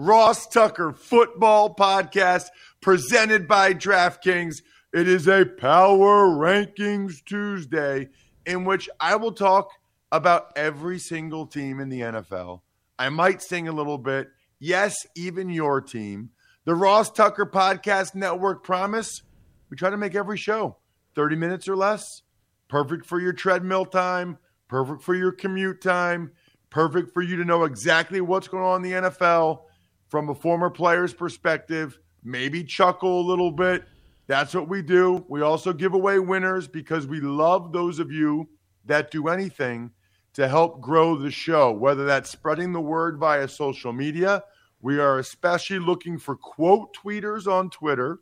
Ross Tucker football podcast presented by DraftKings. It is a Power Rankings Tuesday in which I will talk about every single team in the NFL. I might sing a little bit. Yes, even your team. The Ross Tucker Podcast Network promise we try to make every show 30 minutes or less. Perfect for your treadmill time, perfect for your commute time, perfect for you to know exactly what's going on in the NFL from a former player's perspective, maybe chuckle a little bit. That's what we do. We also give away winners because we love those of you that do anything to help grow the show, whether that's spreading the word via social media. We are especially looking for quote tweeters on Twitter,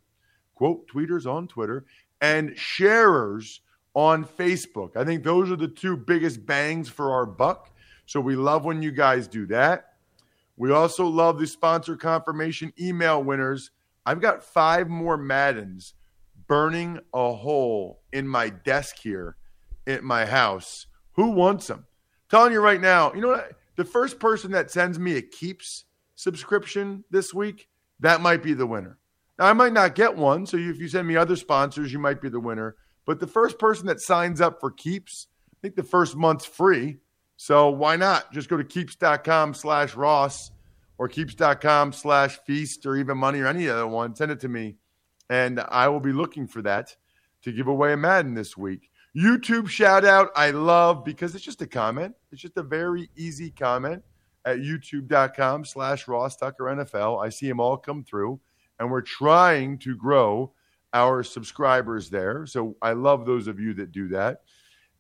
quote tweeters on Twitter, and sharers on Facebook. I think those are the two biggest bangs for our buck. So we love when you guys do that. We also love the sponsor confirmation email winners. I've got five more Maddens burning a hole in my desk here at my house. Who wants them? telling you right now, you know what? The first person that sends me a Keeps subscription this week, that might be the winner. Now, I might not get one. So if you send me other sponsors, you might be the winner. But the first person that signs up for Keeps, I think the first month's free. So why not? Just go to keeps.com slash Ross or keeps.com slash feast or even money or any other one. Send it to me. And I will be looking for that to give away a Madden this week. YouTube shout out, I love because it's just a comment. It's just a very easy comment at youtube.com slash Ross Tucker NFL. I see them all come through, and we're trying to grow our subscribers there. So I love those of you that do that.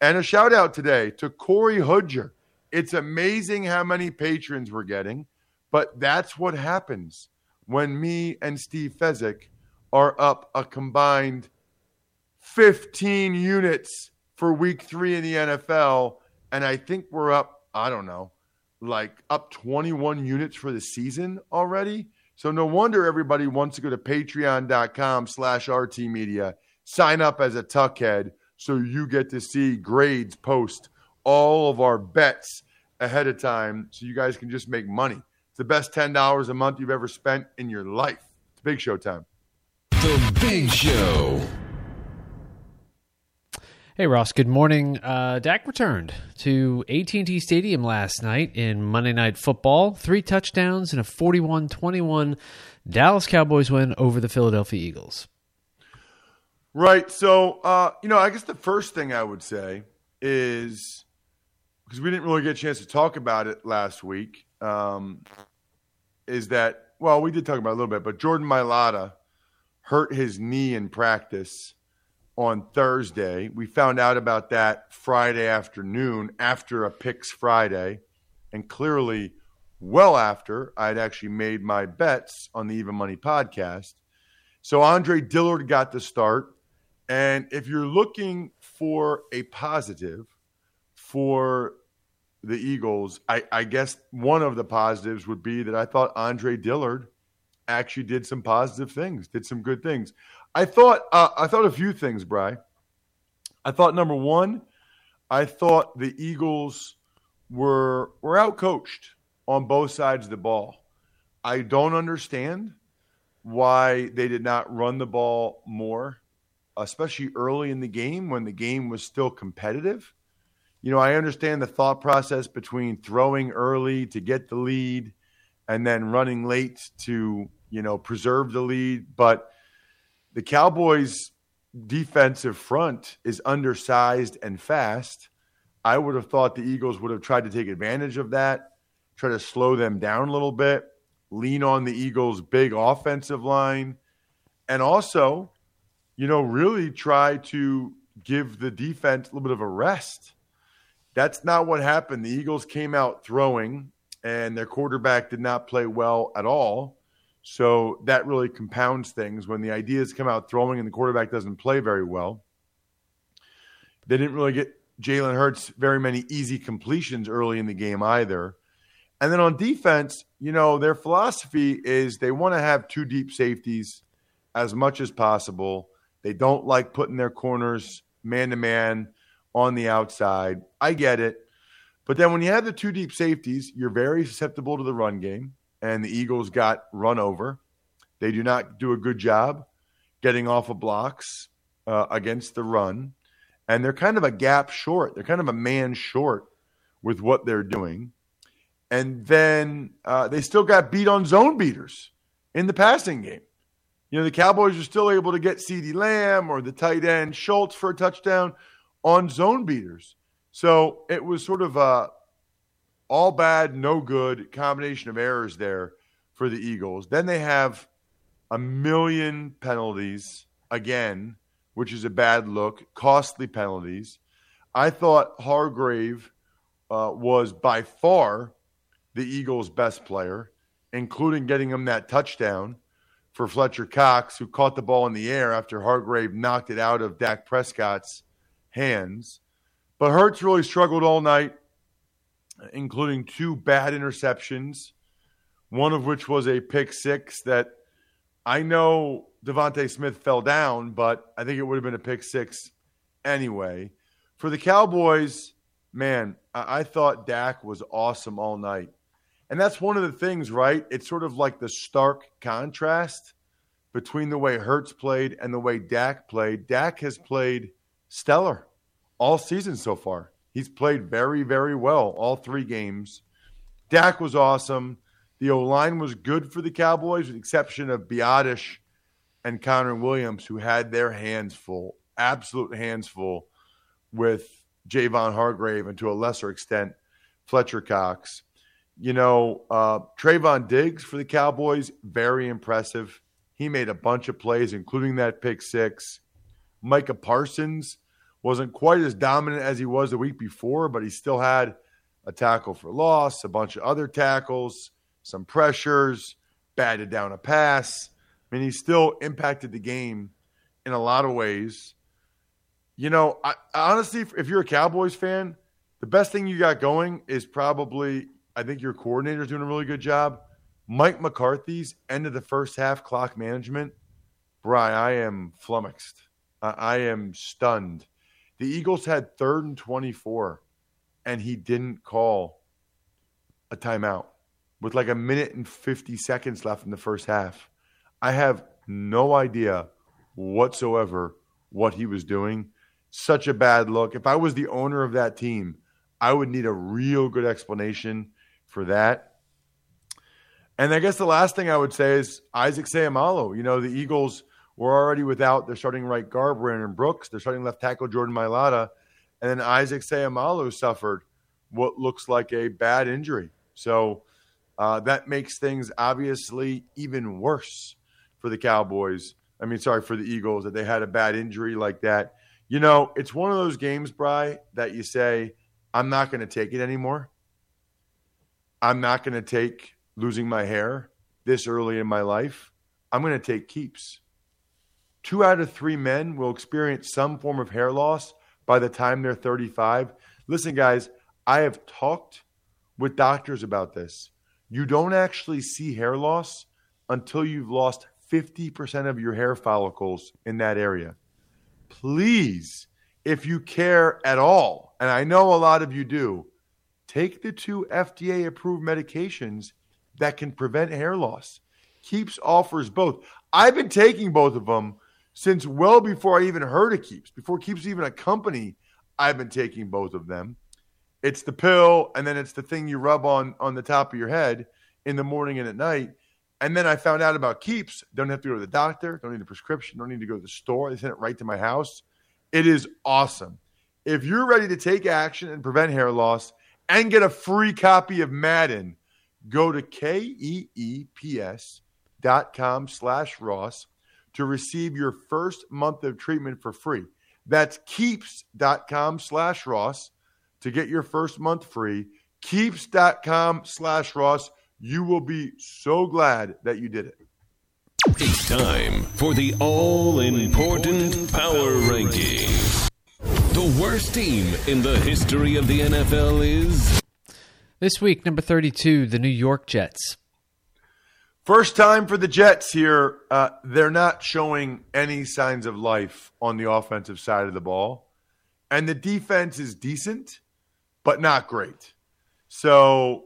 And a shout out today to Corey Hudger. It's amazing how many patrons we're getting, but that's what happens when me and Steve Fezzik are up a combined 15 units for week three in the NFL. And I think we're up, I don't know, like up 21 units for the season already. So no wonder everybody wants to go to patreon.com slash RT media, sign up as a tuckhead so you get to see grades post all of our bets ahead of time so you guys can just make money. It's the best $10 a month you've ever spent in your life. It's big show time. The Big Show. Hey Ross, good morning. Uh, Dak returned to AT&T Stadium last night in Monday Night Football. Three touchdowns and a 41-21 Dallas Cowboys win over the Philadelphia Eagles. Right. So, uh, you know, I guess the first thing I would say is because we didn't really get a chance to talk about it last week, um, is that, well, we did talk about it a little bit, but Jordan Mailata hurt his knee in practice on Thursday. We found out about that Friday afternoon after a picks Friday, and clearly well after I'd actually made my bets on the Even Money podcast. So Andre Dillard got the start. And if you're looking for a positive for the Eagles, I, I guess one of the positives would be that I thought Andre Dillard actually did some positive things, did some good things. I thought uh, I thought a few things, Bry. I thought number one, I thought the Eagles were were outcoached on both sides of the ball. I don't understand why they did not run the ball more, especially early in the game when the game was still competitive. You know, I understand the thought process between throwing early to get the lead and then running late to, you know, preserve the lead, but the Cowboys defensive front is undersized and fast. I would have thought the Eagles would have tried to take advantage of that, try to slow them down a little bit, lean on the Eagles' big offensive line, and also, you know, really try to give the defense a little bit of a rest. That's not what happened. The Eagles came out throwing, and their quarterback did not play well at all. So that really compounds things when the ideas come out throwing and the quarterback doesn't play very well. They didn't really get Jalen Hurts very many easy completions early in the game either. And then on defense, you know, their philosophy is they want to have two deep safeties as much as possible. They don't like putting their corners man to man on the outside. I get it. But then when you have the two deep safeties, you're very susceptible to the run game. And the Eagles got run over. They do not do a good job getting off of blocks uh, against the run. And they're kind of a gap short. They're kind of a man short with what they're doing. And then uh, they still got beat on zone beaters in the passing game. You know, the Cowboys are still able to get CeeDee Lamb or the tight end Schultz for a touchdown on zone beaters. So it was sort of a all bad, no good combination of errors there for the Eagles. Then they have a million penalties again, which is a bad look, costly penalties. I thought Hargrave uh, was by far the Eagles' best player, including getting him that touchdown for Fletcher Cox, who caught the ball in the air after Hargrave knocked it out of Dak Prescott's hands. But Hurts really struggled all night, including two bad interceptions, one of which was a pick six that I know DeVonta Smith fell down, but I think it would have been a pick six anyway. For the Cowboys, man, I, I thought Dak was awesome all night. And that's one of the things, right? It's sort of like the stark contrast between the way Hurts played and the way Dak played. Dak has played stellar all season so far. He's played very, very well all three games. Dak was awesome. The O line was good for the Cowboys, with the exception of Biadasz and Connor Williams, who had their hands full, absolute hands full, with Javon Hargrave and to a lesser extent, Fletcher Cox. You know, uh, Trevon Diggs for the Cowboys, very impressive. He made a bunch of plays, including that pick six. Micah Parsons wasn't quite as dominant as he was the week before, but he still had a tackle for loss, a bunch of other tackles, some pressures, batted down a pass. I mean, he still impacted the game in a lot of ways. You know, I, honestly, if you're a Cowboys fan, the best thing you got going is probably, I think your coordinator's doing a really good job. Mike McCarthy's end of the first half clock management. Brian, I am flummoxed. I, I am stunned the Eagles had third and 24, and he didn't call a timeout with like a minute and 50 seconds left in the first half. I have no idea whatsoever what he was doing. Such a bad look. If I was the owner of that team, I would need a real good explanation for that. And I guess the last thing I would say is Isaac Seumalo. You know, the Eagles we're already without their starting right guard, Brandon Brooks, their starting left tackle, Jordan Mailata, and then Isaac Seumalo suffered what looks like a bad injury. So uh, that makes things obviously even worse for the Cowboys. I mean, sorry, for the Eagles that they had a bad injury like that. You know, it's one of those games, Bry, that you say, I'm not going to take it anymore. I'm not going to take losing my hair this early in my life. I'm going to take keeps. Two out of three men will experience some form of hair loss by the time they're 35. Listen, guys, I have talked with doctors about this. You don't actually see hair loss until you've lost 50% of your hair follicles in that area. Please, if you care at all, and I know a lot of you do, take the two FDA approved medications that can prevent hair loss. Keeps offers both. I've been taking both of them since well before I even heard of Keeps, before Keeps even a company. I've been taking both of them. It's the pill, and then it's the thing you rub on on the top of your head in the morning and at night. And then I found out about Keeps. Don't have to go to the doctor. Don't need a prescription. Don't need to go to the store. They send it right to my house. It is awesome. If you're ready to take action and prevent hair loss and get a free copy of Madden, go to K-E-E-P-S dot com slash Ross to receive your first month of treatment for free. That's keeps.com slash Ross to get your first month free. Keeps.com slash Ross. You will be so glad that you did it. It's time for the all important power ranking. The worst team in the history of the NFL is. This week, number 32, the New York Jets. First time for the Jets here. Uh, they're not showing any signs of life on the offensive side of the ball. And the defense is decent, but not great. So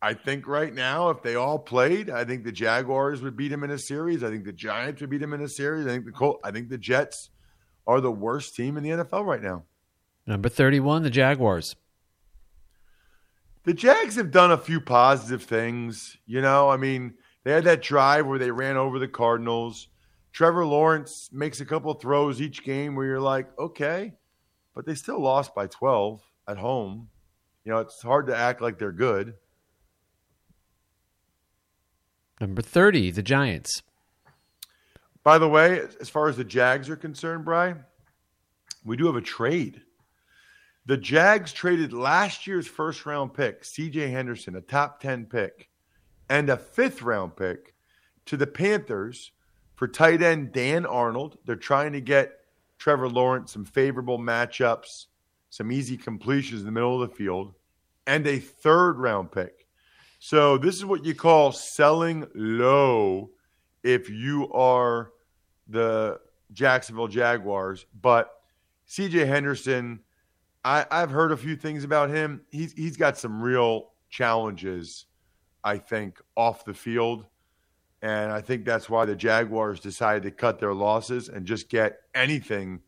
I think right now, if they all played, I think the Jaguars would beat them in a series. I think the Giants would beat them in a series. I think the Col- I think the Jets are the worst team in the NFL right now. Number 31, the Jaguars. The Jags have done a few positive things. You know, I mean, they had that drive where they ran over the Cardinals. Trevor Lawrence makes a couple throws each game where you're like, okay, but they still lost by 12 at home. You know, it's hard to act like they're good. Number 30, the Giants. By the way, as far as the Jags are concerned, Bry, we do have a trade. The Jags traded last year's first round pick, CJ Henderson, a top 10 pick, and a fifth round pick to the Panthers for tight end Dan Arnold. They're trying to get Trevor Lawrence some favorable matchups, some easy completions in the middle of the field, and a third round pick. So this is what you call selling low if you are the Jacksonville Jaguars. But CJ Henderson, I, I've heard a few things about him. He's he's got some real challenges, I think, off the field. And I think that's why the Jaguars decided to cut their losses and just get anything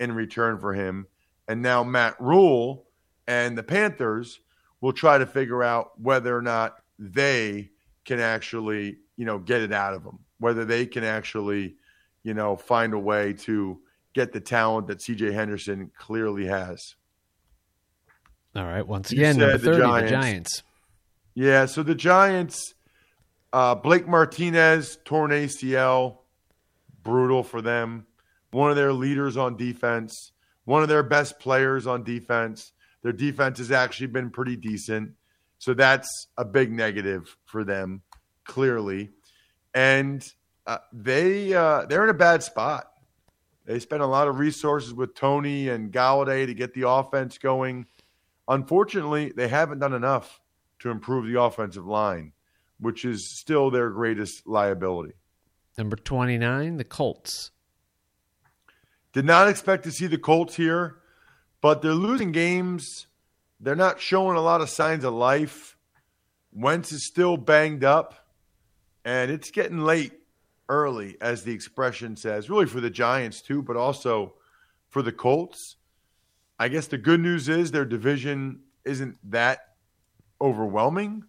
in return for him. And now Matt Rhule and the Panthers will try to figure out whether or not they can actually, you know, get it out of him, whether they can actually, you know, find a way to get the talent that CJ Henderson clearly has. All right. Once again, number the 30, the Giants. Giants. Yeah, so the Giants, uh, Blake Martinez, torn ACL, brutal for them. One of their leaders on defense, one of their best players on defense. Their defense has actually been pretty decent. So that's a big negative for them, clearly. And uh, they uh, they're in a bad spot. They spent a lot of resources with Toney and Golladay to get the offense going. Unfortunately, they haven't done enough to improve the offensive line, which is still their greatest liability. Number 29, the Colts. Did not expect to see the Colts here, but they're losing games. They're not showing a lot of signs of life. Wentz is still banged up, and it's getting late early, as the expression says, really for the Giants too, but also for the Colts. I guess the good news is their division isn't that overwhelming.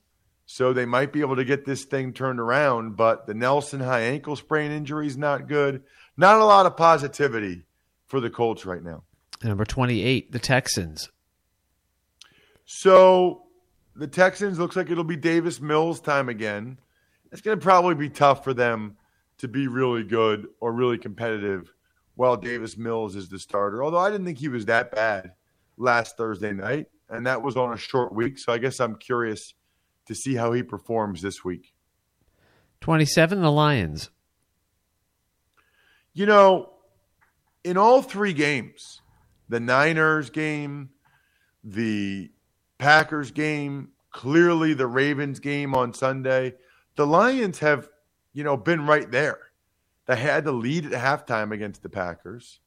So they might be able to get this thing turned around, but the Nelson high ankle sprain injury is not good. Not a lot of positivity for the Colts right now. Number 28, the Texans. So the Texans looks like it'll be Davis Mills time again. It's going to probably be tough for them to be really good or really competitive while Davis Mills is the starter. Although I didn't think he was that bad last Thursday night, and that was on a short week. So I guess I'm curious to see how he performs this week. 27, the Lions. You know, in all three games, the Niners game, the Packers game, clearly the Ravens game on Sunday, the Lions have, you know, been right there. They had the lead at halftime against the Packers.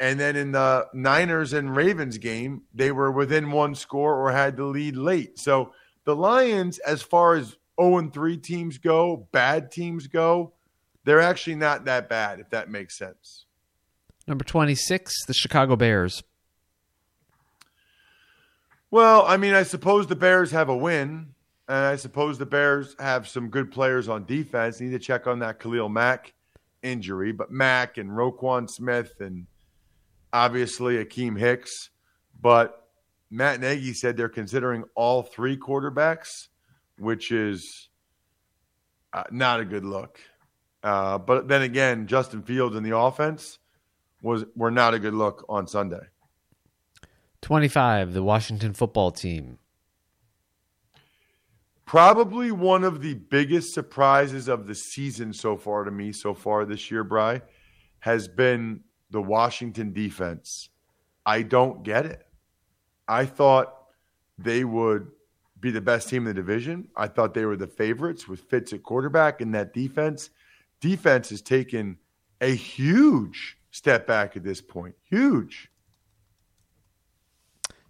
And then in the Niners and Ravens game, they were within one score or had the lead late. So the Lions, as far as 0 and 3 teams go, bad teams go, they're actually not that bad, if that makes sense. Number 26, the Chicago Bears. Well, I mean, I suppose the Bears have a win, and I suppose the Bears have some good players on defense. Need to check on that Khalil Mack injury, but Mack and Roquan Smith and obviously Akiem Hicks. But Matt Nagy said they're considering all three quarterbacks, which is uh, not a good look. Uh, but then again, Justin Fields in the offense was were not a good look on Sunday. 25, the Washington football team. Probably one of the biggest surprises of the season so far to me, so far this year, Bry, has been the Washington defense. I don't get it. I thought they would be the best team in the division. I thought they were the favorites with Fitz at quarterback and that defense. Defense has taken a huge step back at this point. Huge.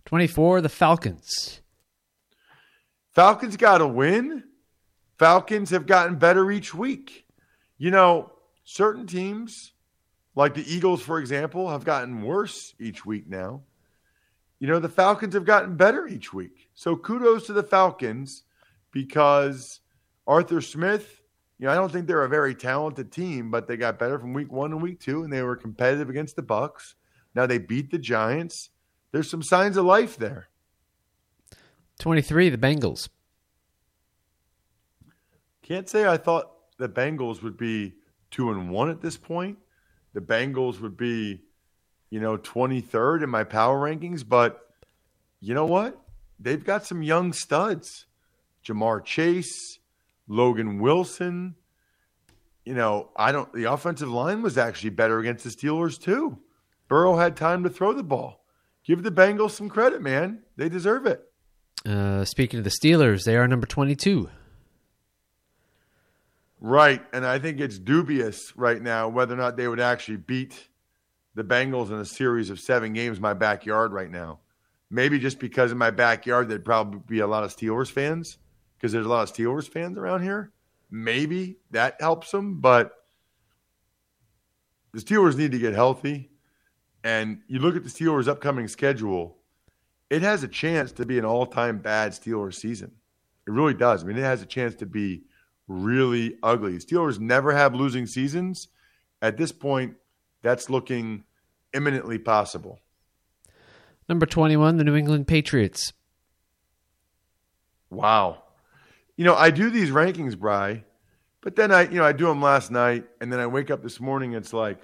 24, the Falcons. Falcons got to win. Falcons have gotten better each week. You know, certain teams, like the Eagles, for example, have gotten worse each week now. You know, the Falcons have gotten better each week. So kudos to the Falcons because Arthur Smith, you know, I don't think they're a very talented team, but they got better from week one to week two, and they were competitive against the Bucs. Now they beat the Giants. There's some signs of life there. 23, the Bengals. Can't say I thought the Bengals would be two and one at this point. The Bengals would be, you know, 23rd in my power rankings, but you know what? They've got some young studs. Ja'Marr Chase, Logan Wilson. You know, I don't the offensive line was actually better against the Steelers too. Burrow had time to throw the ball. Give the Bengals some credit, man. They deserve it. Uh, speaking of the Steelers, they are number 22. Right. And I think it's dubious right now whether or not they would actually beat the Bengals in a series of seven games in my backyard right now. Maybe just because in my backyard there'd probably be a lot of Steelers fans because there's a lot of Steelers fans around here. Maybe that helps them, but the Steelers need to get healthy. And you look at the Steelers' upcoming schedule, it has a chance to be an all time bad Steelers season. It really does. I mean, it has a chance to be really ugly. Steelers never have losing seasons. At this point, that's looking imminently possible. Number 21, the New England Patriots. Wow. You know, I do these rankings, Bry, but then I, you know, I do them last night and then I wake up this morning it's like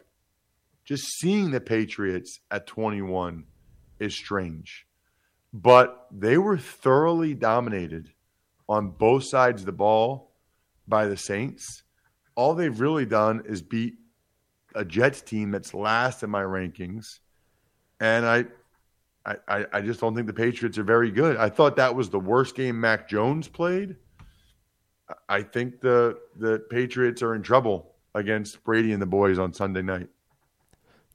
just seeing the Patriots at 21 is strange. But they were thoroughly dominated on both sides of the ball by the Saints. All they've really done is beat a Jets team that's last in my rankings. And I I, I just don't think the Patriots are very good. I thought that was the worst game Mac Jones played. I think the the Patriots are in trouble against Brady and the boys on Sunday night.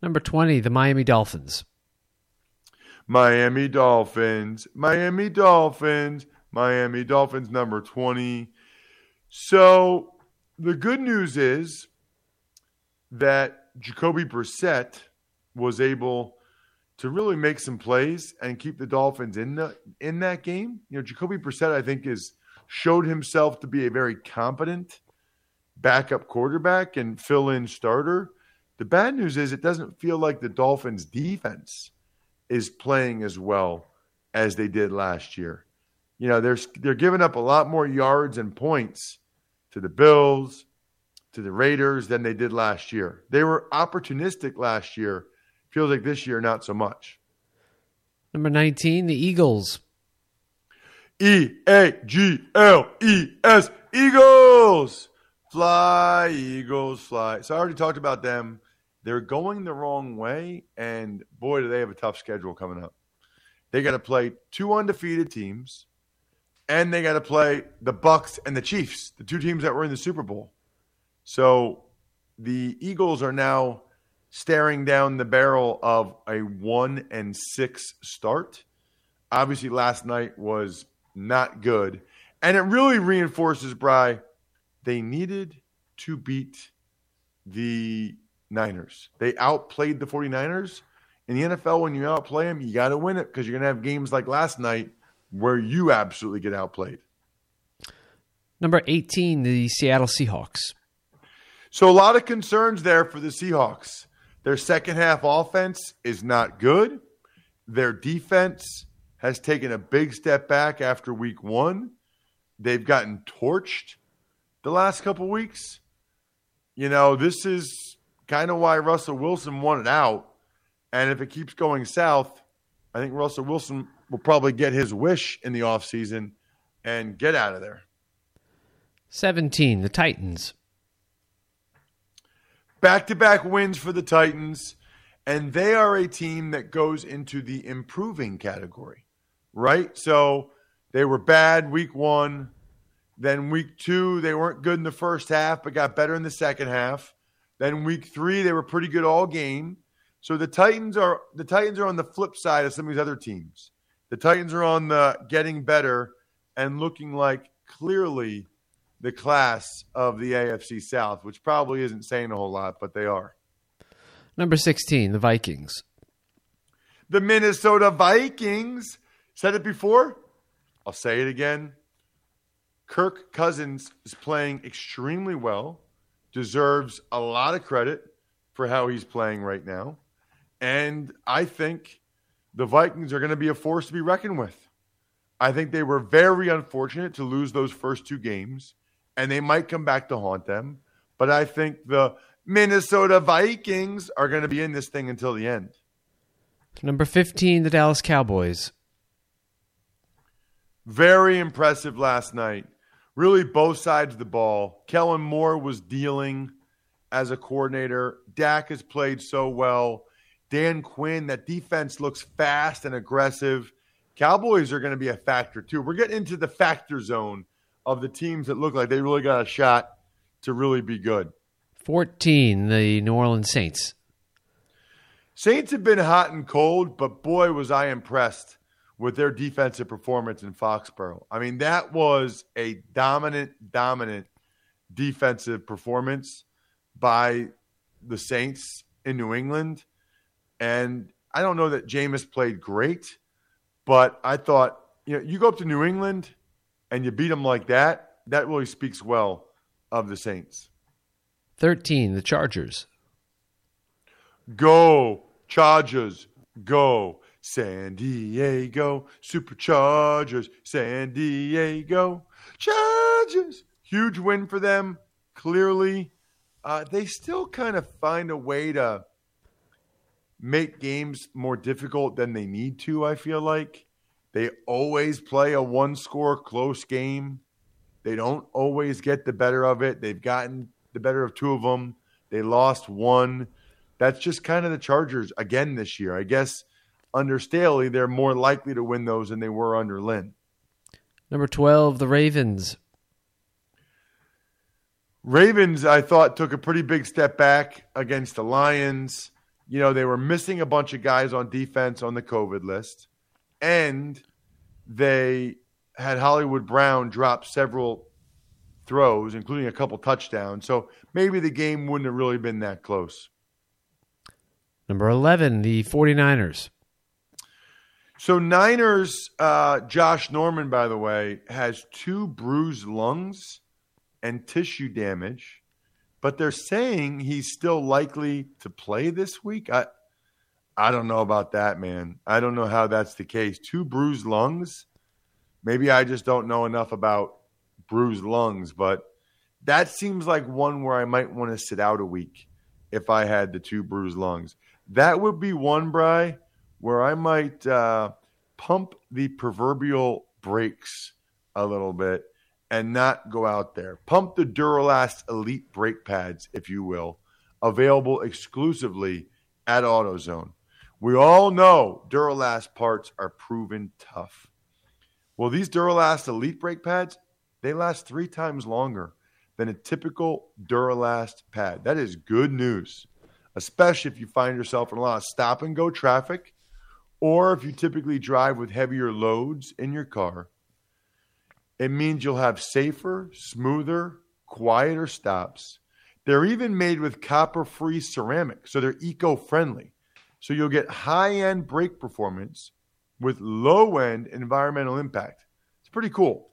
Number 20, the Miami Dolphins. Miami Dolphins, Miami Dolphins, Miami Dolphins, number 20. So the good news is that Jacoby Brissett was able to really make some plays and keep the Dolphins in the in that game. You know, Jacoby Brissett, I think, is showed himself to be a very competent backup quarterback and fill-in starter. The bad news is it doesn't feel like the Dolphins defense is playing as well as they did last year. You know, they're they're giving up a lot more yards and points to the Bills, to the Raiders than they did last year. They were opportunistic last year Feels like this year, not so much. Number 19, the Eagles. E A G L E S, Eagles. Fly, Eagles, fly. So I already talked about them. They're going the wrong way, and boy, do they have a tough schedule coming up. They got to play two undefeated teams, and they got to play the Bucs and the Chiefs, the two teams that were in the Super Bowl. So the Eagles are now staring down the barrel of a one and six start. Obviously, last night was not good. And it really reinforces, Bry, they needed to beat the Niners. They outplayed the 49ers. In the NFL, when you outplay them, you got to win it because you're going to have games like last night where you absolutely get outplayed. Number 18, the Seattle Seahawks. So, a lot of concerns there for the Seahawks. Their second half offense is not good. Their defense has taken a big step back after week one. They've gotten torched the last couple weeks. You know, this is kind of why Russell Wilson wanted out. And if it keeps going south, I think Russell Wilson will probably get his wish in the offseason and get out of there. 17, the Titans. Back to back wins for the Titans, and they are a team that goes into the improving category, right? So they were bad week one. Then week two, they weren't good in the first half, but got better in the second half. Then week three, they were pretty good all game. So the Titans are the Titans are on the flip side of some of these other teams. The Titans are on the getting better and looking like clearly the class of the AFC South, which probably isn't saying a whole lot, but they are. Number 16, the Vikings. The Minnesota Vikings. Said it before. I'll say it again. Kirk Cousins is playing extremely well, deserves a lot of credit for how he's playing right now. And I think the Vikings are going to be a force to be reckoned with. I think they were very unfortunate to lose those first two games and they might come back to haunt them. But I think the Minnesota Vikings are going to be in this thing until the end. Number 15, the Dallas Cowboys. Very impressive last night. Really, both sides of the ball. Kellen Moore was dealing as a coordinator. Dak has played so well. Dan Quinn, that defense looks fast and aggressive. Cowboys are going to be a factor too. We're getting into the factor zone of the teams that look like they really got a shot to really be good. 14, the New Orleans Saints. Saints have been hot and cold, but boy, was I impressed with their defensive performance in Foxborough. I mean, that was a dominant, dominant defensive performance by the Saints in New England. And I don't know that Jameis played great, but I thought, you know, you go up to New England and you beat them like that, that really speaks well of the Saints. 13, the Chargers. Go, Chargers, go. San Diego Superchargers, San Diego Chargers. Huge win for them. Clearly, uh, they still kind of find a way to make games more difficult than they need to, I feel like. They always play a one score close game. They don't always get the better of it. They've gotten the better of two of them. They lost one. That's just kind of the Chargers again this year. I guess under Staley, they're more likely to win those than they were under Lynn. Number 12, the Ravens. Ravens, I thought, took a pretty big step back against the Lions. You know, they were missing a bunch of guys on defense on the COVID list and they had Hollywood Brown drop several throws, including a couple touchdowns. So maybe the game wouldn't have really been that close. Number 11, the 49ers. So Niners, uh, Josh Norman, by the way, has two bruised lungs and tissue damage, but they're saying he's still likely to play this week. I, I don't know about that, man. I don't know how that's the case. Two bruised lungs. Maybe I just don't know enough about bruised lungs, but that seems like one where I might want to sit out a week if I had the two bruised lungs. That would be one, Bry, where I might uh, pump the proverbial brakes a little bit and not go out there. Pump the Duralast Elite brake pads, if you will, available exclusively at AutoZone. We all know Duralast parts are proven tough. Well, these Duralast Elite brake pads, they last three times longer than a typical Duralast pad. That is good news, especially if you find yourself in a lot of stop and go traffic or if you typically drive with heavier loads in your car. It means you'll have safer, smoother, quieter stops. They're even made with copper free ceramic, so they're eco friendly. So you'll get high end brake performance with low end environmental impact. It's pretty cool.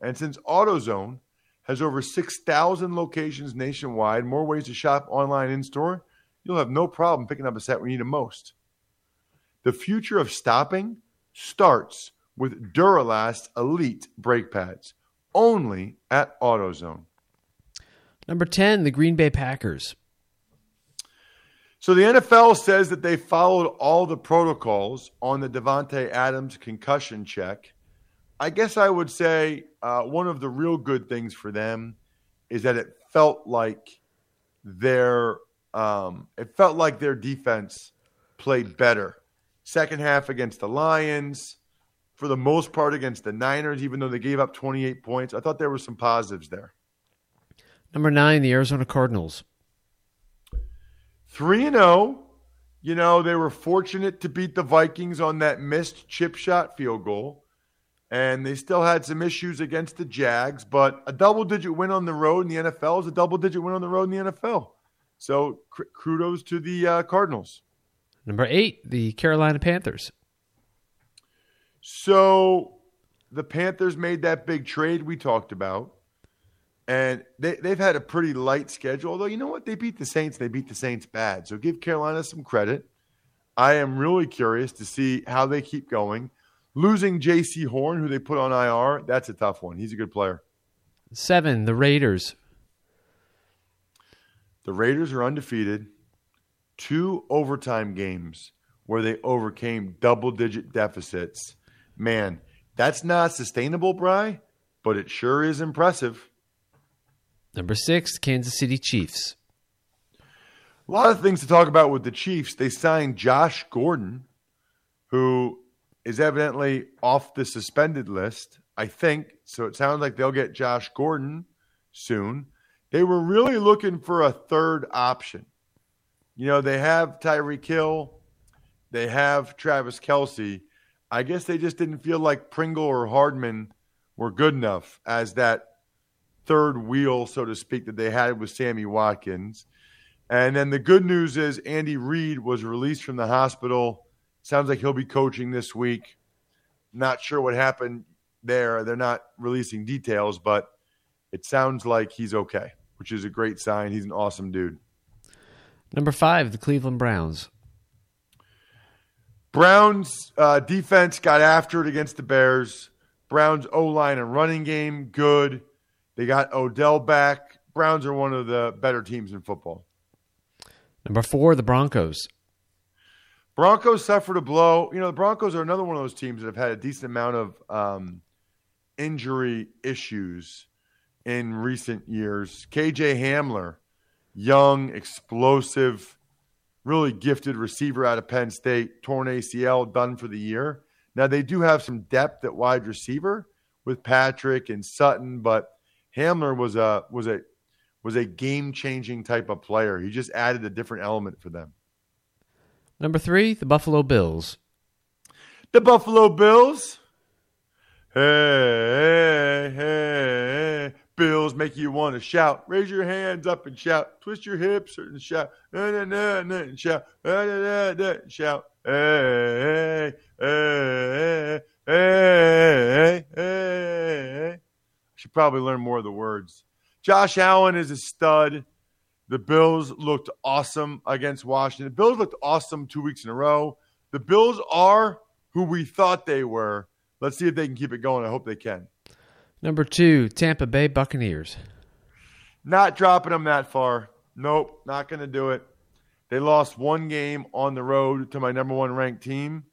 And since AutoZone has over 6,000 locations nationwide, more ways to shop online in store, you'll have no problem picking up a set when you need it most. The future of stopping starts with Duralast Elite brake pads, only at AutoZone. Number 10, the Green Bay Packers. So the NFL says that they followed all the protocols on the Davante Adams concussion check. I guess I would say uh, one of the real good things for them is that it felt like their um, it felt like their defense played better. Second half against the Lions, for the most part against the Niners, even though they gave up 28 points. I thought there were some positives there. Number nine, the Arizona Cardinals. 3 and 0. You know, they were fortunate to beat the Vikings on that missed chip shot field goal. And they still had some issues against the Jags, but a double digit win on the road in the NFL is a double digit win on the road in the NFL. So kudos to the uh, Cardinals. Number eight, the Carolina Panthers. So the Panthers made that big trade we talked about. And they, they've had a pretty light schedule. Although, you know what? They beat the Saints. They beat the Saints bad. So give Carolina some credit. I am really curious to see how they keep going. Losing Jaycee Horn, who they put on IR, that's a tough one. He's a good player. Seven, the Raiders. The Raiders are undefeated. Two overtime games where they overcame double digit deficits. Man, that's not sustainable, Bry, but it sure is impressive. Number six, Kansas City Chiefs. A lot of things to talk about with the Chiefs. They signed Josh Gordon, who is evidently off the suspended list, I think. So it sounds like they'll get Josh Gordon soon. They were really looking for a third option. You know, they have Tyreek Hill, they have Travis Kelce. I guess they just didn't feel like Pringle or Hardman were good enough as that third wheel, so to speak, that they had with Sammy Watkins. And then the good news is Andy Reid was released from the hospital. Sounds like he'll be coaching this week. Not sure what happened there. They're not releasing details, but it sounds like he's okay, which is a great sign. He's an awesome dude. Number five, the Cleveland Browns. Browns uh, defense got after it against the Bears. Browns O line and running game good. They got Odell back. Browns are one of the better teams in football. Number four, the Broncos. Broncos suffered a blow. You know, the Broncos are another one of those teams that have had a decent amount of um, injury issues in recent years. KJ Hamler, young, explosive, really gifted receiver out of Penn State, torn ACL, done for the year. Now, they do have some depth at wide receiver with Patrick and Sutton, but Hamler was a was a was a game changing type of player. He just added a different element for them. Number three, the Buffalo Bills. The Buffalo Bills. Hey, hey, hey. Bills make you want to shout. Raise your hands up and shout. Twist your hips and shout. Na, na, na, na, and shout. Na, na, na, na, and shout. Hey, hey, hey, hey, hey. I Should probably learn more of the words. Josh Allen is a stud. The Bills looked awesome against Washington. The Bills looked awesome two weeks in a row. The Bills are who we thought they were. Let's see if they can keep it going. I hope they can. Number two, Tampa Bay Buccaneers. Not dropping them that far. Nope, not going to do it. They lost one game on the road to my number one ranked team.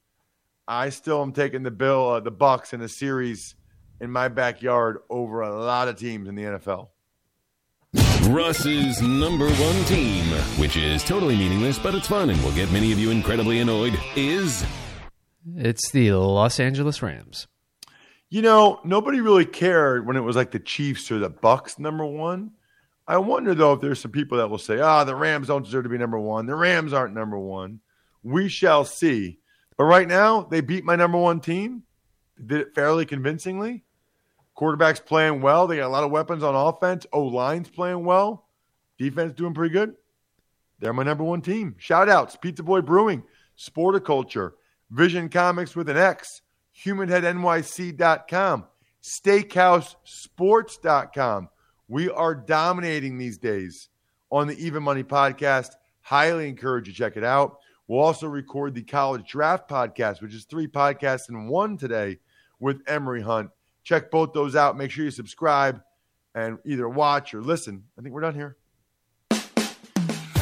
I still am taking the Bill, uh, the Bucs in a series in my backyard over a lot of teams in the NFL. Russ's number one team, which is totally meaningless, but it's fun and will get many of you incredibly annoyed, is. It's the Los Angeles Rams. You know, nobody really cared when it was like the Chiefs or the Bucs number one. I wonder though if there's some people that will say, "Ah, the Rams don't deserve to be number one. The Rams aren't number one." We shall see. But right now, they beat my number one team. Did it fairly convincingly. Quarterback's playing well. They got a lot of weapons on offense. O line's playing well. Defense doing pretty good. They're my number one team. Shout outs Pizza Boy Brewing, Sporticulture, Vision Comics with an X, HumanHeadNYC.com, SteakhouseSports.com. We are dominating these days on the Even Money podcast. Highly encourage you to check it out. We'll also record the College Draft podcast, which is three podcasts in one today with Emory Hunt. Check both those out. Make sure you subscribe and either watch or listen. I think we're done here.